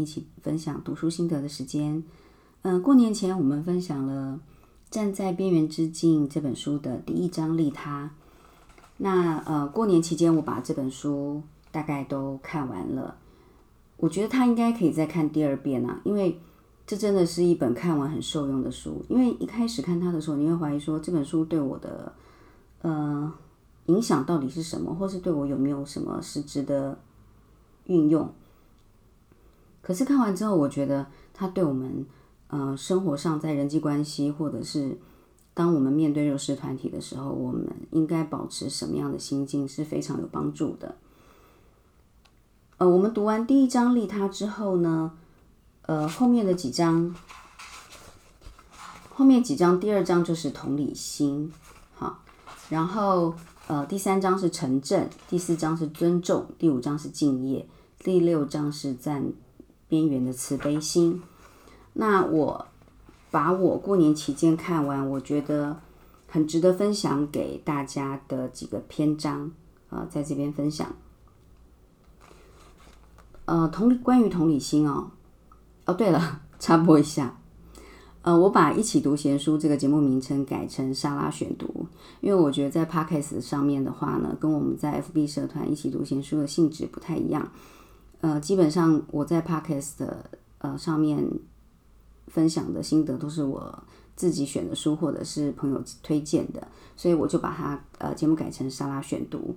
一起分享读书心得的时间。嗯，过年前我们分享了《站在边缘之境》这本书的第一章利他。那呃，过年期间我把这本书大概都看完了。我觉得他应该可以再看第二遍啊，因为这真的是一本看完很受用的书。因为一开始看它的时候，你会怀疑说这本书对我的呃影响到底是什么，或是对我有没有什么实质的运用。可是看完之后，我觉得它对我们呃生活上在人际关系，或者是当我们面对弱势团体的时候，我们应该保持什么样的心境是非常有帮助的。呃，我们读完第一章利他之后呢，呃，后面的几章，后面几章，第二章就是同理心，好，然后呃，第三章是城镇，第四章是尊重，第五章是敬业，第六章是赞边缘的慈悲心。那我把我过年期间看完，我觉得很值得分享给大家的几个篇章啊，在这边分享。呃，同，关于同理心哦，哦，对了，插播一下，呃，我把一起读闲书这个节目名称改成莎拉选读，因为我觉得在 Podcast 上面的话呢，跟我们在 FB 社团一起读闲书的性质不太一样。呃，基本上我在 Podcast 的呃上面分享的心得都是我自己选的书或者是朋友推荐的，所以我就把它呃节目改成莎拉选读。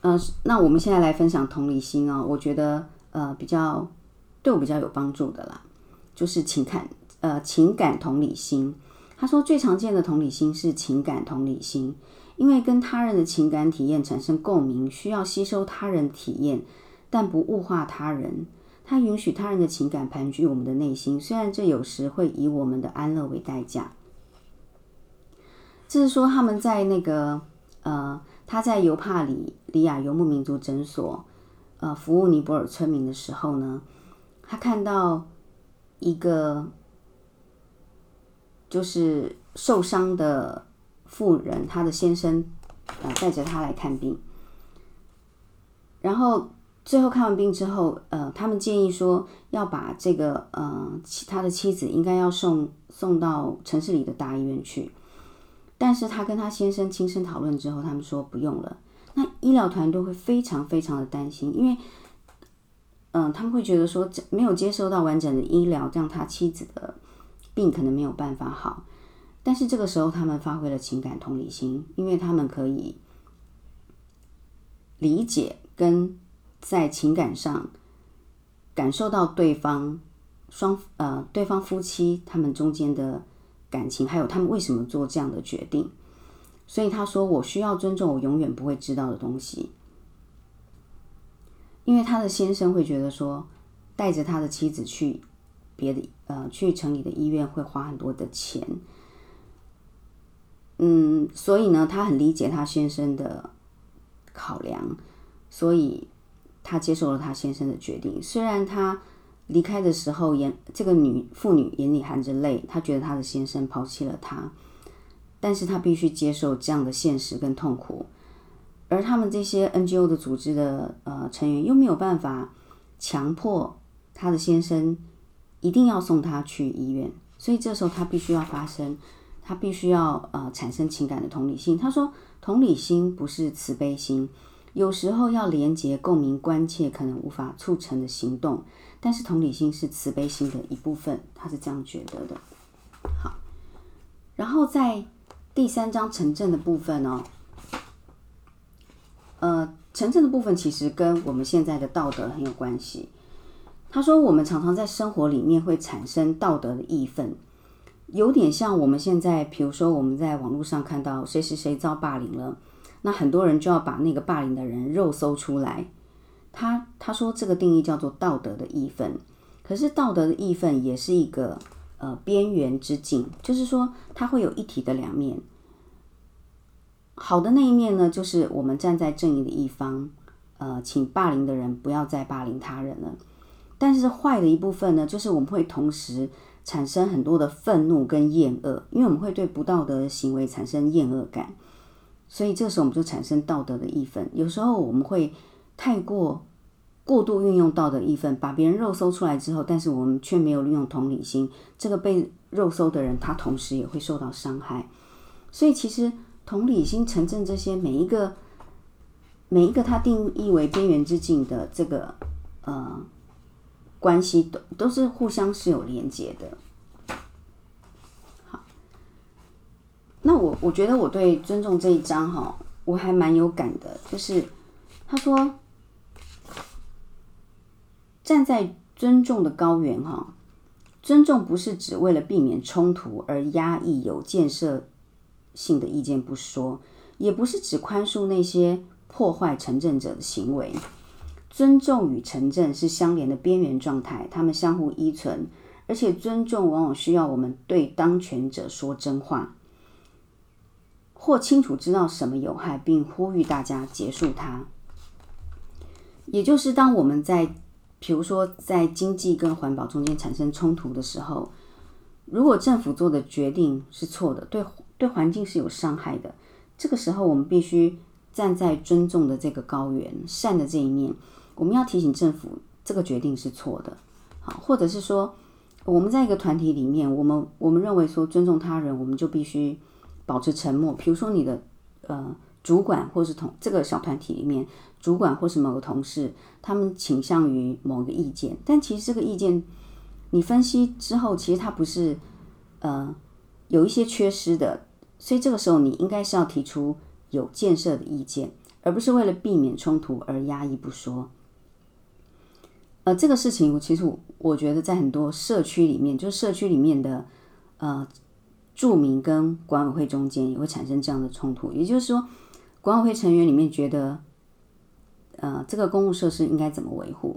呃，那我们现在来分享同理心哦，我觉得呃比较对我比较有帮助的啦，就是情感呃情感同理心。他说最常见的同理心是情感同理心，因为跟他人的情感体验产生共鸣，需要吸收他人体验，但不物化他人。他允许他人的情感盘踞我们的内心，虽然这有时会以我们的安乐为代价。这是说他们在那个呃。他在尤帕里里亚游牧民族诊所，呃，服务尼泊尔村民的时候呢，他看到一个就是受伤的妇人，她的先生呃带着她来看病，然后最后看完病之后，呃，他们建议说要把这个呃他的妻子应该要送送到城市里的大医院去。但是他跟他先生亲身讨论之后，他们说不用了。那医疗团队会非常非常的担心，因为，嗯，他们会觉得说没有接受到完整的医疗，这样他妻子的病可能没有办法好。但是这个时候，他们发挥了情感同理心，因为他们可以理解跟在情感上感受到对方双呃对方夫妻他们中间的。感情还有他们为什么做这样的决定，所以他说：“我需要尊重我永远不会知道的东西。”因为他的先生会觉得说，带着他的妻子去别的呃去城里的医院会花很多的钱，嗯，所以呢，他很理解他先生的考量，所以他接受了他先生的决定，虽然他。离开的时候，眼这个女妇女眼里含着泪，她觉得她的先生抛弃了她，但是她必须接受这样的现实跟痛苦，而他们这些 NGO 的组织的呃成员又没有办法强迫她的先生一定要送她去医院，所以这时候她必须要发声，他必须要呃产生情感的同理心。他说，同理心不是慈悲心，有时候要连接、共鸣、关切可能无法促成的行动。但是同理心是慈悲心的一部分，他是这样觉得的。好，然后在第三章城镇的部分哦，呃，城镇的部分其实跟我们现在的道德很有关系。他说，我们常常在生活里面会产生道德的义愤，有点像我们现在，比如说我们在网络上看到谁谁谁遭霸凌了，那很多人就要把那个霸凌的人肉搜出来。他他说这个定义叫做道德的义愤，可是道德的义愤也是一个呃边缘之境，就是说它会有一体的两面。好的那一面呢，就是我们站在正义的一方，呃，请霸凌的人不要再霸凌他人了。但是坏的一部分呢，就是我们会同时产生很多的愤怒跟厌恶，因为我们会对不道德的行为产生厌恶感，所以这时候我们就产生道德的义愤。有时候我们会。太过过度运用道德义愤，把别人肉搜出来之后，但是我们却没有利用同理心，这个被肉搜的人，他同时也会受到伤害。所以，其实同理心、城镇这些每一个、每一个他定义为边缘之境的这个呃关系，都都是互相是有连接的。好，那我我觉得我对尊重这一章哈，我还蛮有感的，就是他说。站在尊重的高原，哈，尊重不是只为了避免冲突而压抑有建设性的意见不说，也不是只宽恕那些破坏城镇者的行为。尊重与城镇是相连的边缘状态，他们相互依存，而且尊重往往需要我们对当权者说真话，或清楚知道什么有害，并呼吁大家结束它。也就是当我们在比如说，在经济跟环保中间产生冲突的时候，如果政府做的决定是错的，对对环境是有伤害的，这个时候我们必须站在尊重的这个高原、善的这一面，我们要提醒政府这个决定是错的。好，或者是说，我们在一个团体里面，我们我们认为说尊重他人，我们就必须保持沉默。比如说，你的呃。主管或是同这个小团体里面，主管或是某个同事，他们倾向于某个意见，但其实这个意见你分析之后，其实它不是呃有一些缺失的，所以这个时候你应该是要提出有建设的意见，而不是为了避免冲突而压抑不说。呃，这个事情我其实我觉得在很多社区里面，就是社区里面的呃住民跟管委会中间也会产生这样的冲突，也就是说。管委会成员里面觉得，呃，这个公共设施应该怎么维护？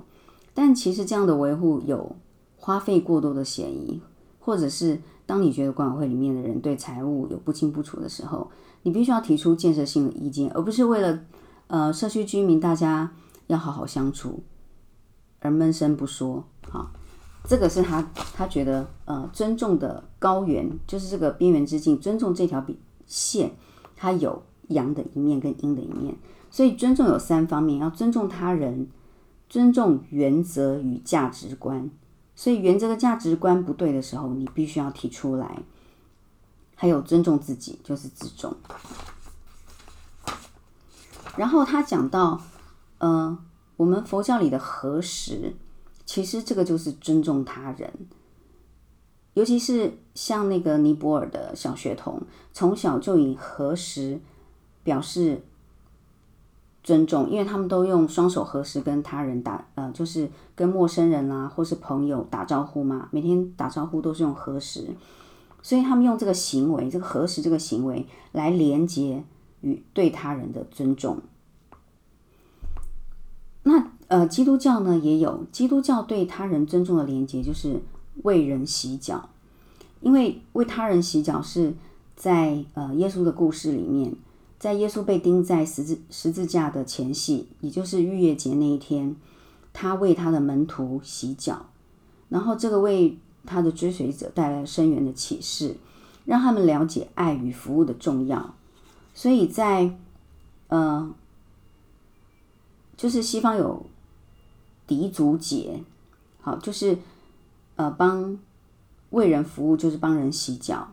但其实这样的维护有花费过多的嫌疑，或者是当你觉得管委会里面的人对财务有不清不楚的时候，你必须要提出建设性的意见，而不是为了呃社区居民大家要好好相处而闷声不说。好，这个是他他觉得呃尊重的高原，就是这个边缘之境，尊重这条线，它有。阳的一面跟阴的一面，所以尊重有三方面：要尊重他人，尊重原则与价值观。所以原则的价值观不对的时候，你必须要提出来。还有尊重自己，就是自重。然后他讲到，呃，我们佛教里的合十，其实这个就是尊重他人，尤其是像那个尼泊尔的小学童，从小就以合十。表示尊重，因为他们都用双手合十跟他人打，呃，就是跟陌生人啦或是朋友打招呼嘛。每天打招呼都是用合十，所以他们用这个行为，这个合十这个行为来连接与对他人的尊重。呃，基督教呢也有基督教对他人尊重的连接，就是为人洗脚，因为为他人洗脚是在呃耶稣的故事里面。在耶稣被钉在十字十字架的前夕，也就是逾越节那一天，他为他的门徒洗脚，然后这个为他的追随者带来深远的启示，让他们了解爱与服务的重要。所以在呃，就是西方有狄族节，好，就是呃帮为人服务，就是帮人洗脚。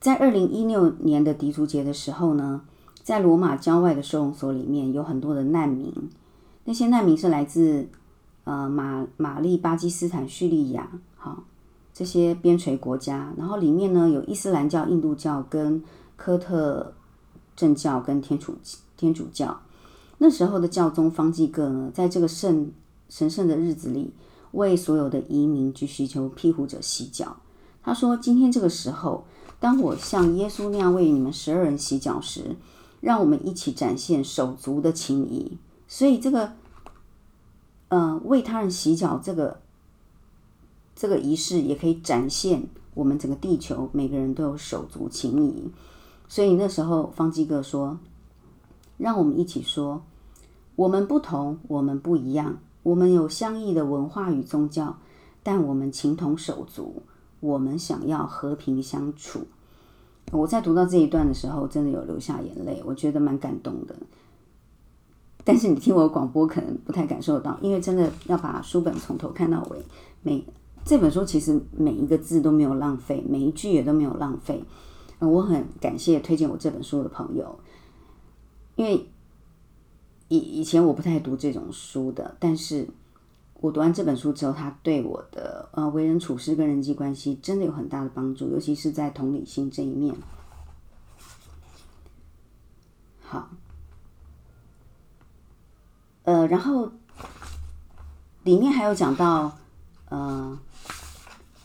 在二零一六年的狄族节的时候呢，在罗马郊外的收容所里面有很多的难民，那些难民是来自呃马马利、巴基斯坦、叙利亚，好这些边陲国家。然后里面呢有伊斯兰教、印度教跟科特正教跟天主天主教。那时候的教宗方济各呢，在这个圣神圣的日子里，为所有的移民及寻求庇护者洗脚。他说：“今天这个时候。”当我像耶稣那样为你们十二人洗脚时，让我们一起展现手足的情谊。所以这个，呃，为他人洗脚这个这个仪式，也可以展现我们整个地球每个人都有手足情谊。所以那时候方济各说：“让我们一起说，我们不同，我们不一样，我们有相异的文化与宗教，但我们情同手足。”我们想要和平相处。我在读到这一段的时候，真的有流下眼泪，我觉得蛮感动的。但是你听我广播可能不太感受到，因为真的要把书本从头看到尾，每这本书其实每一个字都没有浪费，每一句也都没有浪费。我很感谢推荐我这本书的朋友，因为以以前我不太读这种书的，但是我读完这本书之后，它对我的呃为人处事跟人际关系真的有很大的帮助，尤其是在同理心这一面。好，呃，然后里面还有讲到呃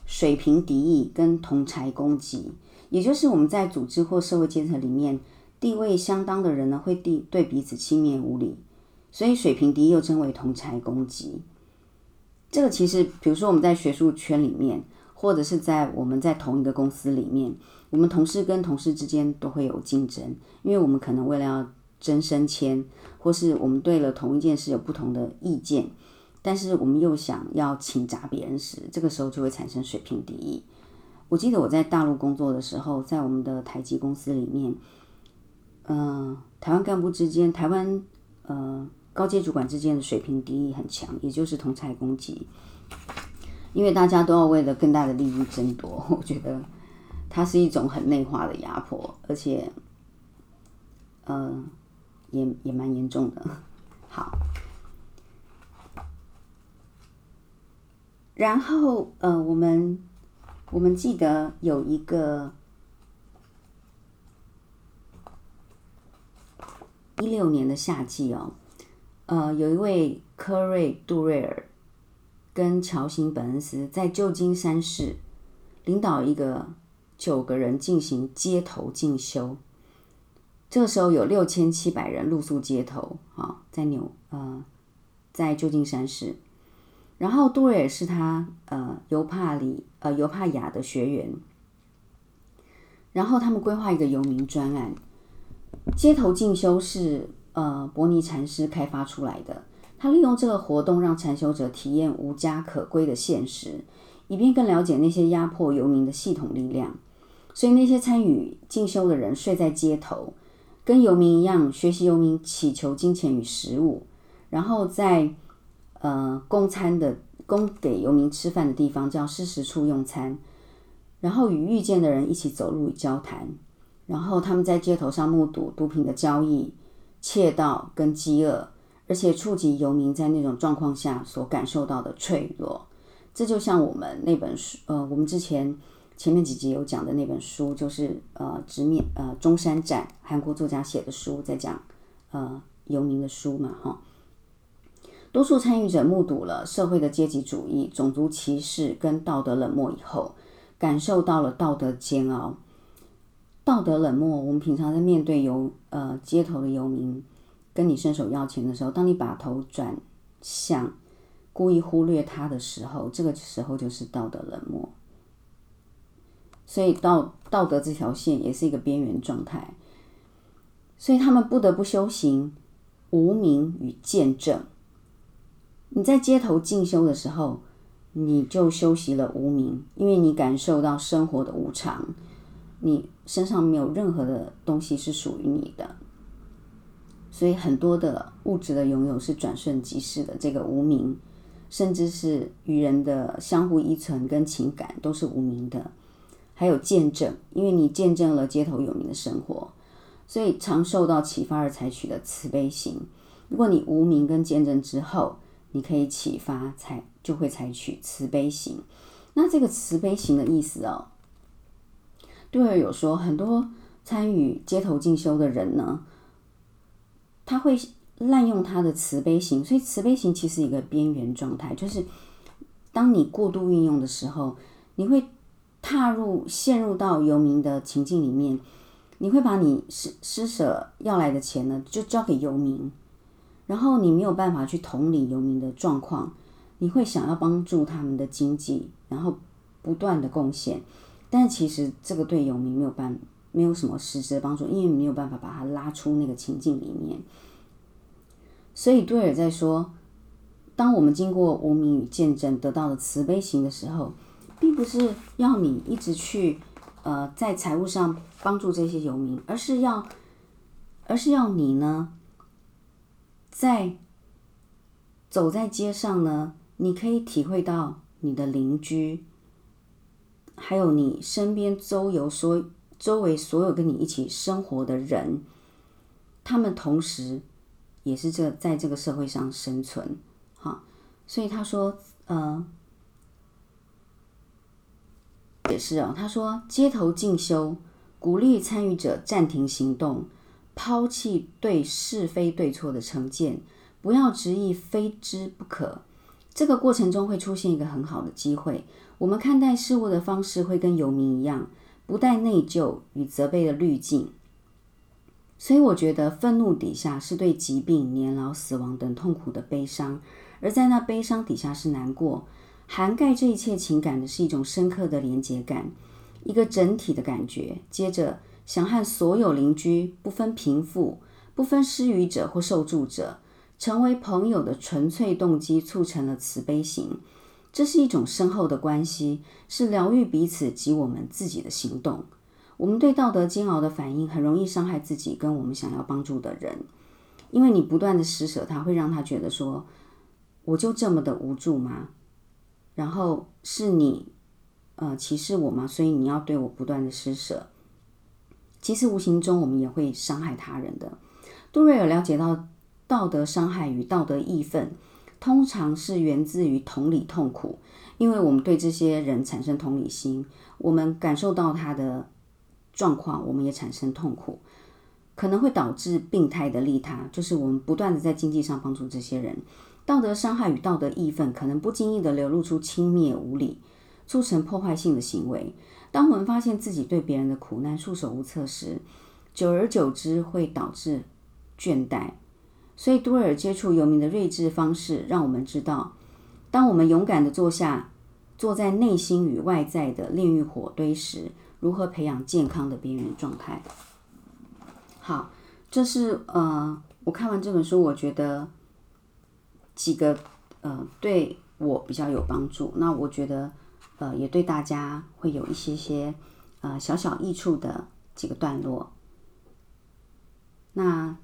水平敌意跟同柴攻击。也就是我们在组织或社会阶层里面地位相当的人呢，会对对彼此轻蔑无礼，所以水平低又称为同才攻击。这个其实，比如说我们在学术圈里面，或者是在我们在同一个公司里面，我们同事跟同事之间都会有竞争，因为我们可能为了要争升迁，或是我们对了同一件事有不同的意见，但是我们又想要请砸别人时，这个时候就会产生水平敌意。我记得我在大陆工作的时候，在我们的台积公司里面，嗯，台湾干部之间，台湾呃高阶主管之间的水平敌意很强，也就是同才攻击，因为大家都要为了更大的利益争夺。我觉得它是一种很内化的压迫，而且，呃，也也蛮严重的。好，然后呃，我们。我们记得有一个一六年的夏季哦，呃，有一位科瑞·杜瑞尔跟乔辛·本恩斯在旧金山市领导一个九个人进行街头进修。这个时候有六千七百人露宿街头啊，在纽呃，在旧金山市。然后杜瑞尔是他呃尤帕里呃尤帕雅的学员，然后他们规划一个游民专案，街头进修是呃伯尼禅师开发出来的，他利用这个活动让禅修者体验无家可归的现实，以便更了解那些压迫游民的系统力量。所以那些参与进修的人睡在街头，跟游民一样学习游民祈求金钱与食物，然后在。呃，供餐的供给游民吃饭的地方叫施食处用餐，然后与遇见的人一起走路与交谈，然后他们在街头上目睹毒品的交易、窃盗跟饥饿，而且触及游民在那种状况下所感受到的脆弱。这就像我们那本书，呃，我们之前前面几集有讲的那本书，就是呃直面呃中山站韩国作家写的书，在讲呃游民的书嘛，哈。多数参与者目睹了社会的阶级主义、种族歧视跟道德冷漠以后，感受到了道德煎熬。道德冷漠，我们平常在面对游呃街头的游民跟你伸手要钱的时候，当你把头转向，故意忽略他的时候，这个时候就是道德冷漠。所以道道德这条线也是一个边缘状态，所以他们不得不修行无名与见证。你在街头进修的时候，你就修习了无名，因为你感受到生活的无常，你身上没有任何的东西是属于你的，所以很多的物质的拥有是转瞬即逝的。这个无名，甚至是与人的相互依存跟情感都是无名的。还有见证，因为你见证了街头有名的生活，所以常受到启发而采取的慈悲心。如果你无名跟见证之后，你可以启发，采就会采取慈悲心。那这个慈悲心的意思哦，对有说，很多参与街头进修的人呢，他会滥用他的慈悲心，所以慈悲心其实一个边缘状态，就是当你过度运用的时候，你会踏入陷入到游民的情境里面，你会把你施施舍要来的钱呢，就交给游民。然后你没有办法去同理游民的状况，你会想要帮助他们的经济，然后不断的贡献，但其实这个对游民没有办没有什么实质的帮助，因为没有办法把他拉出那个情境里面。所以对尔在说，当我们经过无名与见证得到的慈悲行的时候，并不是要你一直去呃在财务上帮助这些游民，而是要而是要你呢。在走在街上呢，你可以体会到你的邻居，还有你身边周游所周围所有跟你一起生活的人，他们同时也是这在这个社会上生存，哈。所以他说，呃，也是哦。他说，街头进修，鼓励参与者暂停行动，抛弃对是非对错的成见，不要执意非之不可。这个过程中会出现一个很好的机会，我们看待事物的方式会跟游民一样，不带内疚与责备的滤镜。所以我觉得，愤怒底下是对疾病、年老、死亡等痛苦的悲伤。而在那悲伤底下是难过，涵盖这一切情感的是一种深刻的连结感，一个整体的感觉。接着想和所有邻居不分贫富、不分施予者或受助者成为朋友的纯粹动机，促成了慈悲心。这是一种深厚的关系，是疗愈彼此及我们自己的行动。我们对道德煎熬的反应，很容易伤害自己跟我们想要帮助的人，因为你不断的施舍他，会让他觉得说。我就这么的无助吗？然后是你，呃，歧视我吗？所以你要对我不断的施舍。其实无形中我们也会伤害他人的。杜瑞尔了解到，道德伤害与道德义愤，通常是源自于同理痛苦，因为我们对这些人产生同理心，我们感受到他的状况，我们也产生痛苦，可能会导致病态的利他，就是我们不断的在经济上帮助这些人。道德伤害与道德义愤可能不经意地流露出轻蔑无礼，促成破坏性的行为。当我们发现自己对别人的苦难束手无策时，久而久之会导致倦怠。所以，多尔接触游民的睿智方式，让我们知道，当我们勇敢地坐下，坐在内心与外在的炼狱火堆时，如何培养健康的边缘状态。好，这是呃，我看完这本书，我觉得。几个呃对我比较有帮助，那我觉得呃也对大家会有一些些呃小小益处的几个段落。那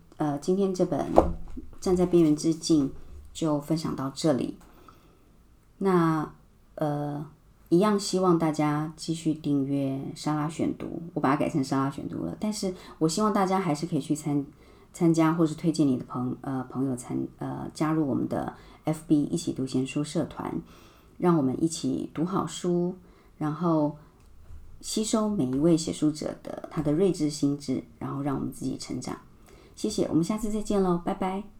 今天这本《站在边缘之境》就分享到这里。那呃一样希望大家继续订阅莎拉选读，我把它改成莎拉选读了，但是我希望大家还是可以去参。参加或是推荐你的朋呃朋友参呃加入我们的 FB 一起读闲书社团，让我们一起读好书，然后吸收每一位写书者的他的睿智心智，然后让我们自己成长。谢谢，我们下次再见喽，拜拜。